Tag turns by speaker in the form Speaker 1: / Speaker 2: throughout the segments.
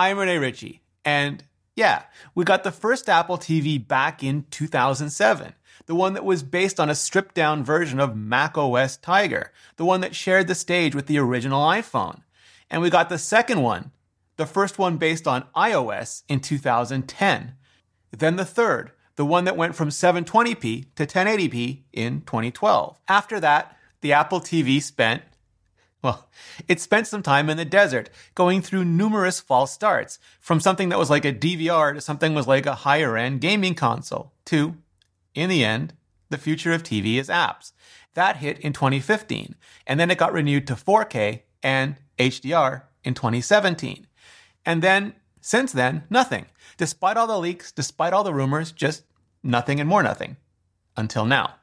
Speaker 1: I'm Rene Ritchie, and yeah, we got the first Apple TV back in 2007. The one that was based on a stripped down version of Mac OS Tiger, the one that shared the stage with the original iPhone. And we got the second one, the first one based on iOS in 2010. Then the third, the one that went from 720p to 1080p in 2012. After that, the Apple TV spent well, it spent some time in the desert, going through numerous false starts, from something that was like a DVR to something was like a higher end gaming console, to, in the end, the future of TV is apps. That hit in 2015, and then it got renewed to 4K and HDR in 2017. And then, since then, nothing. Despite all the leaks, despite all the rumors, just nothing and more nothing. Until now.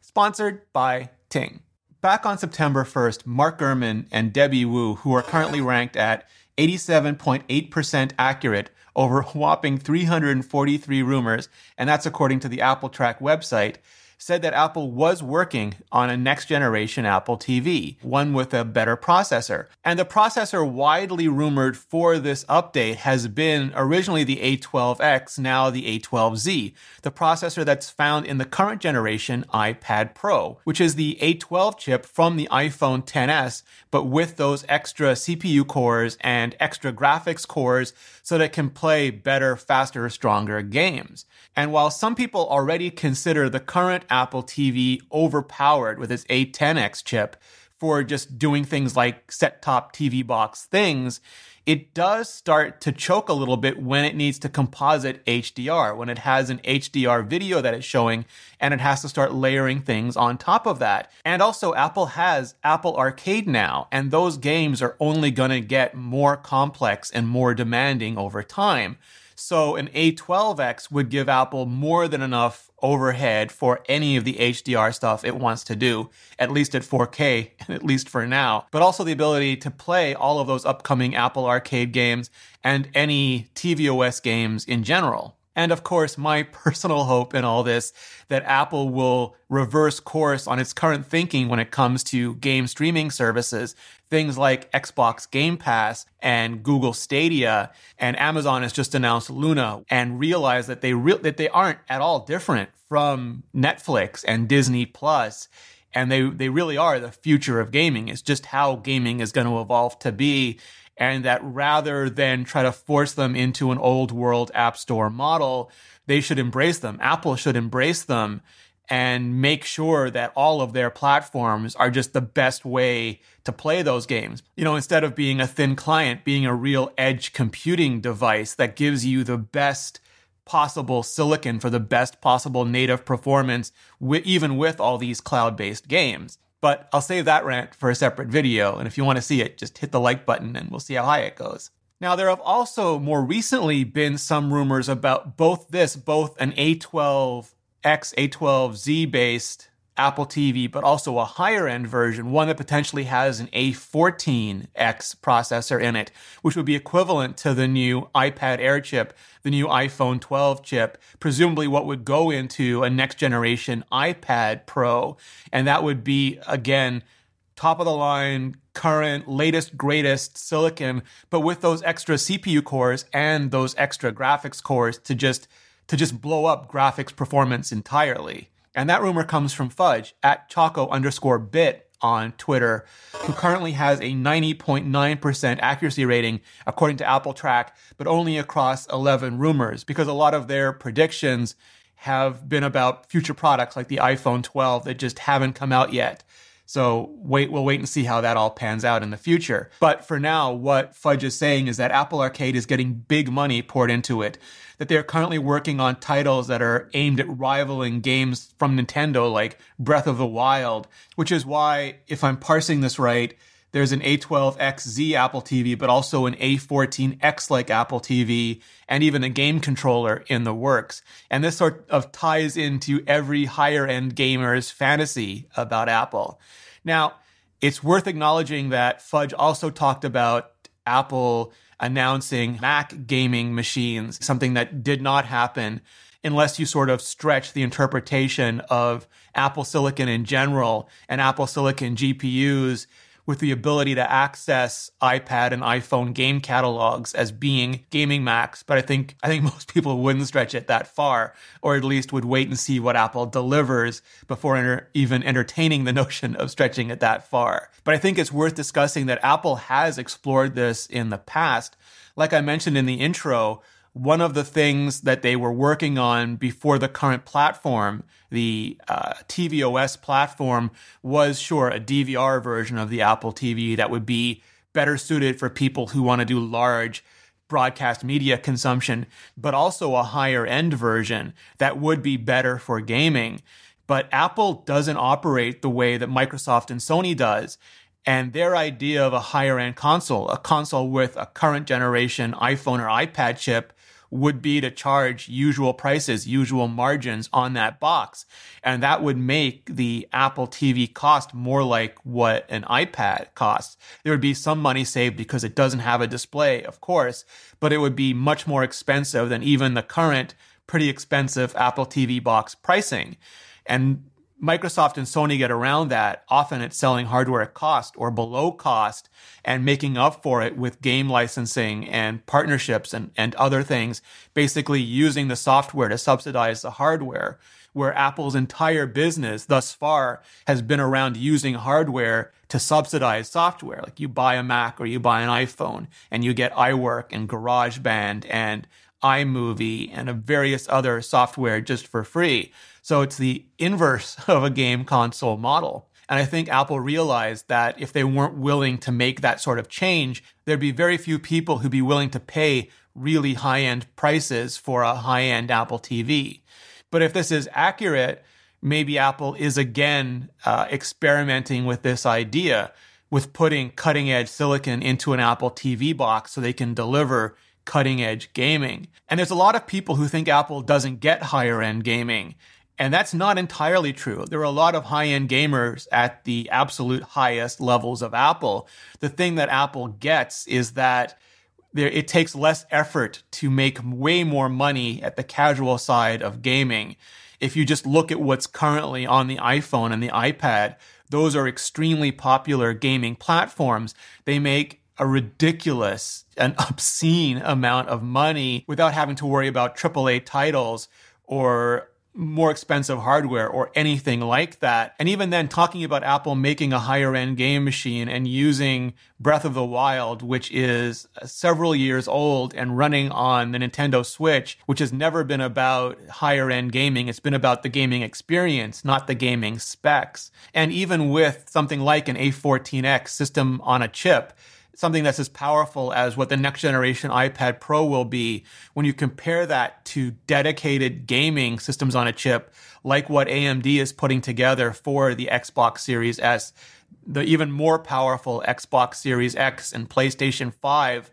Speaker 1: Sponsored by Ting. Back on September 1st, Mark Gurman and Debbie Wu, who are currently ranked at 87.8% accurate over whopping 343 rumors, and that's according to the Apple Track website, said that Apple was working on a next generation Apple TV, one with a better processor. And the processor widely rumored for this update has been originally the A12X, now the A12Z, the processor that's found in the current generation iPad Pro, which is the A12 chip from the iPhone 10s, but with those extra CPU cores and extra graphics cores so that it can play better, faster, stronger games. And while some people already consider the current Apple TV overpowered with its A10X chip for just doing things like set top TV box things, it does start to choke a little bit when it needs to composite HDR, when it has an HDR video that it's showing and it has to start layering things on top of that. And also, Apple has Apple Arcade now, and those games are only going to get more complex and more demanding over time. So an A12X would give Apple more than enough overhead for any of the HDR stuff it wants to do, at least at 4K, at least for now, but also the ability to play all of those upcoming Apple Arcade games and any tvOS games in general. And of course, my personal hope in all this that Apple will reverse course on its current thinking when it comes to game streaming services. Things like Xbox Game Pass and Google Stadia and Amazon has just announced Luna and realize that they re- that they aren't at all different from Netflix and Disney Plus and they they really are the future of gaming. It's just how gaming is going to evolve to be and that rather than try to force them into an old world app store model, they should embrace them. Apple should embrace them and make sure that all of their platforms are just the best way to play those games. You know, instead of being a thin client, being a real edge computing device that gives you the best possible silicon for the best possible native performance, even with all these cloud based games. But I'll save that rant for a separate video, and if you want to see it, just hit the like button and we'll see how high it goes. Now, there have also more recently been some rumors about both this, both an A12X, A12Z based Apple TV, but also a higher end version, one that potentially has an A14X processor in it, which would be equivalent to the new iPad Air chip, the new iPhone 12 chip, presumably what would go into a next generation iPad Pro. And that would be, again, top of the line, current, latest, greatest silicon, but with those extra CPU cores and those extra graphics cores to just to just blow up graphics performance entirely. And that rumor comes from Fudge at Choco underscore bit on Twitter, who currently has a 90.9% accuracy rating according to Apple Track, but only across 11 rumors because a lot of their predictions have been about future products like the iPhone 12 that just haven't come out yet. So wait, we'll wait and see how that all pans out in the future. But for now, what Fudge is saying is that Apple Arcade is getting big money poured into it. That they're currently working on titles that are aimed at rivaling games from Nintendo like Breath of the Wild, which is why, if I'm parsing this right, there's an A12XZ Apple TV, but also an A14X like Apple TV, and even a game controller in the works. And this sort of ties into every higher end gamer's fantasy about Apple. Now, it's worth acknowledging that Fudge also talked about Apple announcing Mac gaming machines, something that did not happen unless you sort of stretch the interpretation of Apple Silicon in general and Apple Silicon GPUs with the ability to access iPad and iPhone game catalogs as being gaming Macs, but I think I think most people wouldn't stretch it that far, or at least would wait and see what Apple delivers before enter- even entertaining the notion of stretching it that far. But I think it's worth discussing that Apple has explored this in the past. Like I mentioned in the intro, one of the things that they were working on before the current platform, the uh, tvOS platform, was sure a DVR version of the Apple TV that would be better suited for people who want to do large broadcast media consumption, but also a higher end version that would be better for gaming. But Apple doesn't operate the way that Microsoft and Sony does. And their idea of a higher end console, a console with a current generation iPhone or iPad chip, would be to charge usual prices, usual margins on that box. And that would make the Apple TV cost more like what an iPad costs. There would be some money saved because it doesn't have a display, of course, but it would be much more expensive than even the current pretty expensive Apple TV box pricing. And Microsoft and Sony get around that. Often it's selling hardware at cost or below cost and making up for it with game licensing and partnerships and, and other things, basically using the software to subsidize the hardware. Where Apple's entire business thus far has been around using hardware to subsidize software. Like you buy a Mac or you buy an iPhone and you get iWork and GarageBand and iMovie and various other software just for free. So it's the inverse of a game console model. And I think Apple realized that if they weren't willing to make that sort of change, there'd be very few people who'd be willing to pay really high end prices for a high end Apple TV. But if this is accurate, maybe Apple is again uh, experimenting with this idea with putting cutting edge silicon into an Apple TV box so they can deliver cutting edge gaming. And there's a lot of people who think Apple doesn't get higher end gaming. And that's not entirely true. There are a lot of high end gamers at the absolute highest levels of Apple. The thing that Apple gets is that there, it takes less effort to make way more money at the casual side of gaming. If you just look at what's currently on the iPhone and the iPad, those are extremely popular gaming platforms. They make a ridiculous and obscene amount of money without having to worry about AAA titles or more expensive hardware or anything like that. And even then, talking about Apple making a higher end game machine and using Breath of the Wild, which is several years old and running on the Nintendo Switch, which has never been about higher end gaming. It's been about the gaming experience, not the gaming specs. And even with something like an A14X system on a chip, something that's as powerful as what the next generation iPad Pro will be when you compare that to dedicated gaming systems on a chip like what AMD is putting together for the Xbox Series S, the even more powerful Xbox Series X and PlayStation 5.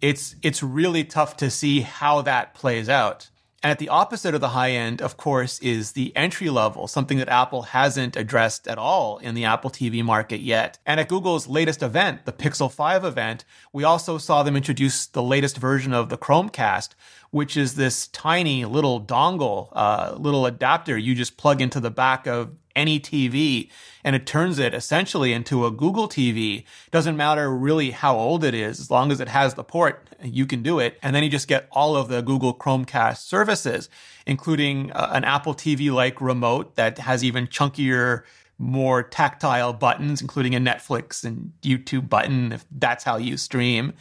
Speaker 1: It's it's really tough to see how that plays out. And at the opposite of the high end, of course, is the entry level, something that Apple hasn't addressed at all in the Apple TV market yet. And at Google's latest event, the Pixel 5 event, we also saw them introduce the latest version of the Chromecast, which is this tiny little dongle, uh, little adapter you just plug into the back of any TV and it turns it essentially into a Google TV. Doesn't matter really how old it is, as long as it has the port, you can do it. And then you just get all of the Google Chromecast services, including uh, an Apple TV like remote that has even chunkier more tactile buttons, including a Netflix and YouTube button, if that's how you stream.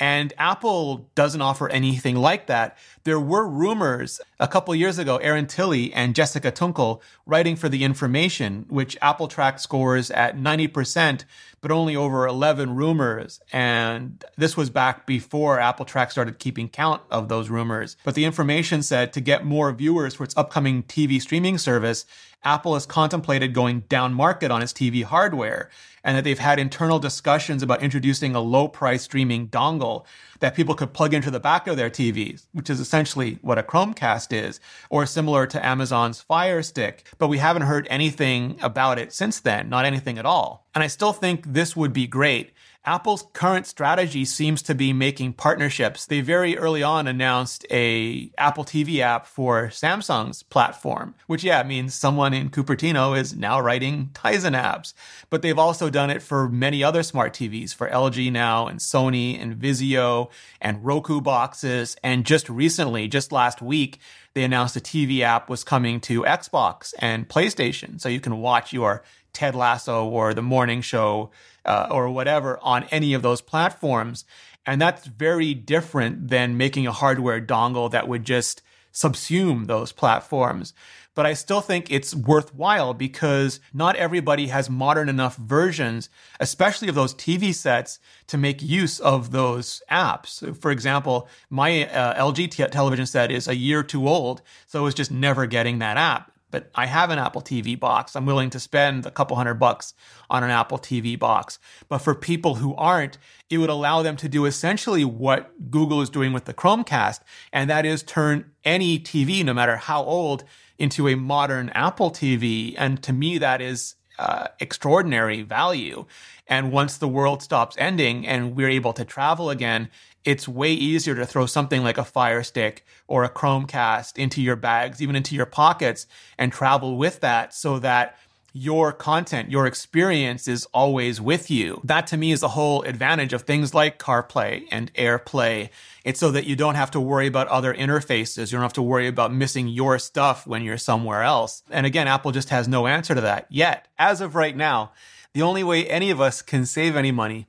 Speaker 1: And Apple doesn't offer anything like that. There were rumors a couple years ago, Aaron Tilley and Jessica Toonkel writing for The Information, which Apple Track scores at 90%, but only over 11 rumors. And this was back before Apple Track started keeping count of those rumors. But The Information said to get more viewers for its upcoming TV streaming service, Apple has contemplated going down market on its TV hardware and that they've had internal discussions about introducing a low price streaming dongle that people could plug into the back of their TVs, which is essentially what a Chromecast is, or similar to Amazon's Fire Stick. But we haven't heard anything about it since then, not anything at all. And I still think this would be great. Apple's current strategy seems to be making partnerships. They very early on announced a Apple TV app for Samsung's platform, which yeah means someone in Cupertino is now writing Tizen apps. But they've also done it for many other smart TVs, for LG now and Sony and Vizio and Roku boxes. And just recently, just last week, they announced a TV app was coming to Xbox and PlayStation, so you can watch your Ted Lasso or The Morning Show uh, or whatever on any of those platforms. And that's very different than making a hardware dongle that would just subsume those platforms. But I still think it's worthwhile because not everybody has modern enough versions, especially of those TV sets, to make use of those apps. For example, my uh, LG t- television set is a year too old, so it was just never getting that app but I have an Apple TV box. I'm willing to spend a couple hundred bucks on an Apple TV box. But for people who aren't, it would allow them to do essentially what Google is doing with the Chromecast, and that is turn any TV, no matter how old, into a modern Apple TV. And to me, that is uh, extraordinary value. And once the world stops ending and we're able to travel again, it's way easier to throw something like a Fire Stick or a Chromecast into your bags, even into your pockets, and travel with that so that your content, your experience is always with you. That to me is the whole advantage of things like CarPlay and AirPlay. It's so that you don't have to worry about other interfaces. You don't have to worry about missing your stuff when you're somewhere else. And again, Apple just has no answer to that yet. As of right now, the only way any of us can save any money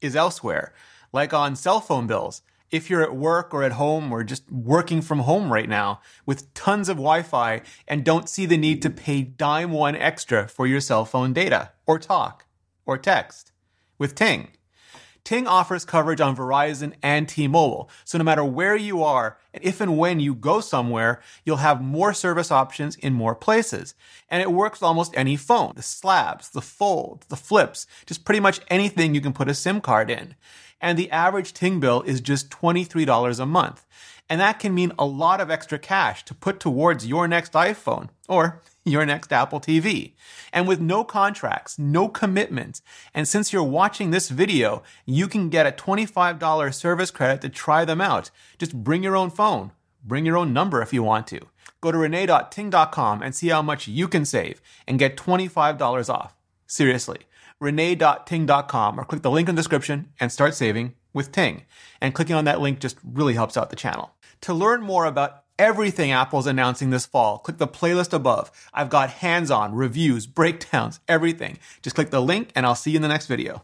Speaker 1: is elsewhere like on cell phone bills. If you're at work or at home or just working from home right now with tons of Wi Fi and don't see the need to pay dime one extra for your cell phone data or talk or text with Ting. Ting offers coverage on Verizon and T-Mobile. So no matter where you are, and if and when you go somewhere, you'll have more service options in more places. And it works with almost any phone. The slabs, the folds, the flips, just pretty much anything you can put a SIM card in and the average Ting bill is just $23 a month. And that can mean a lot of extra cash to put towards your next iPhone or your next Apple TV. And with no contracts, no commitments, and since you're watching this video, you can get a $25 service credit to try them out. Just bring your own phone. Bring your own number if you want to. Go to renee.ting.com and see how much you can save and get $25 off. Seriously renee.ting.com or click the link in the description and start saving with Ting. And clicking on that link just really helps out the channel. To learn more about everything Apple's announcing this fall, click the playlist above. I've got hands on, reviews, breakdowns, everything. Just click the link and I'll see you in the next video.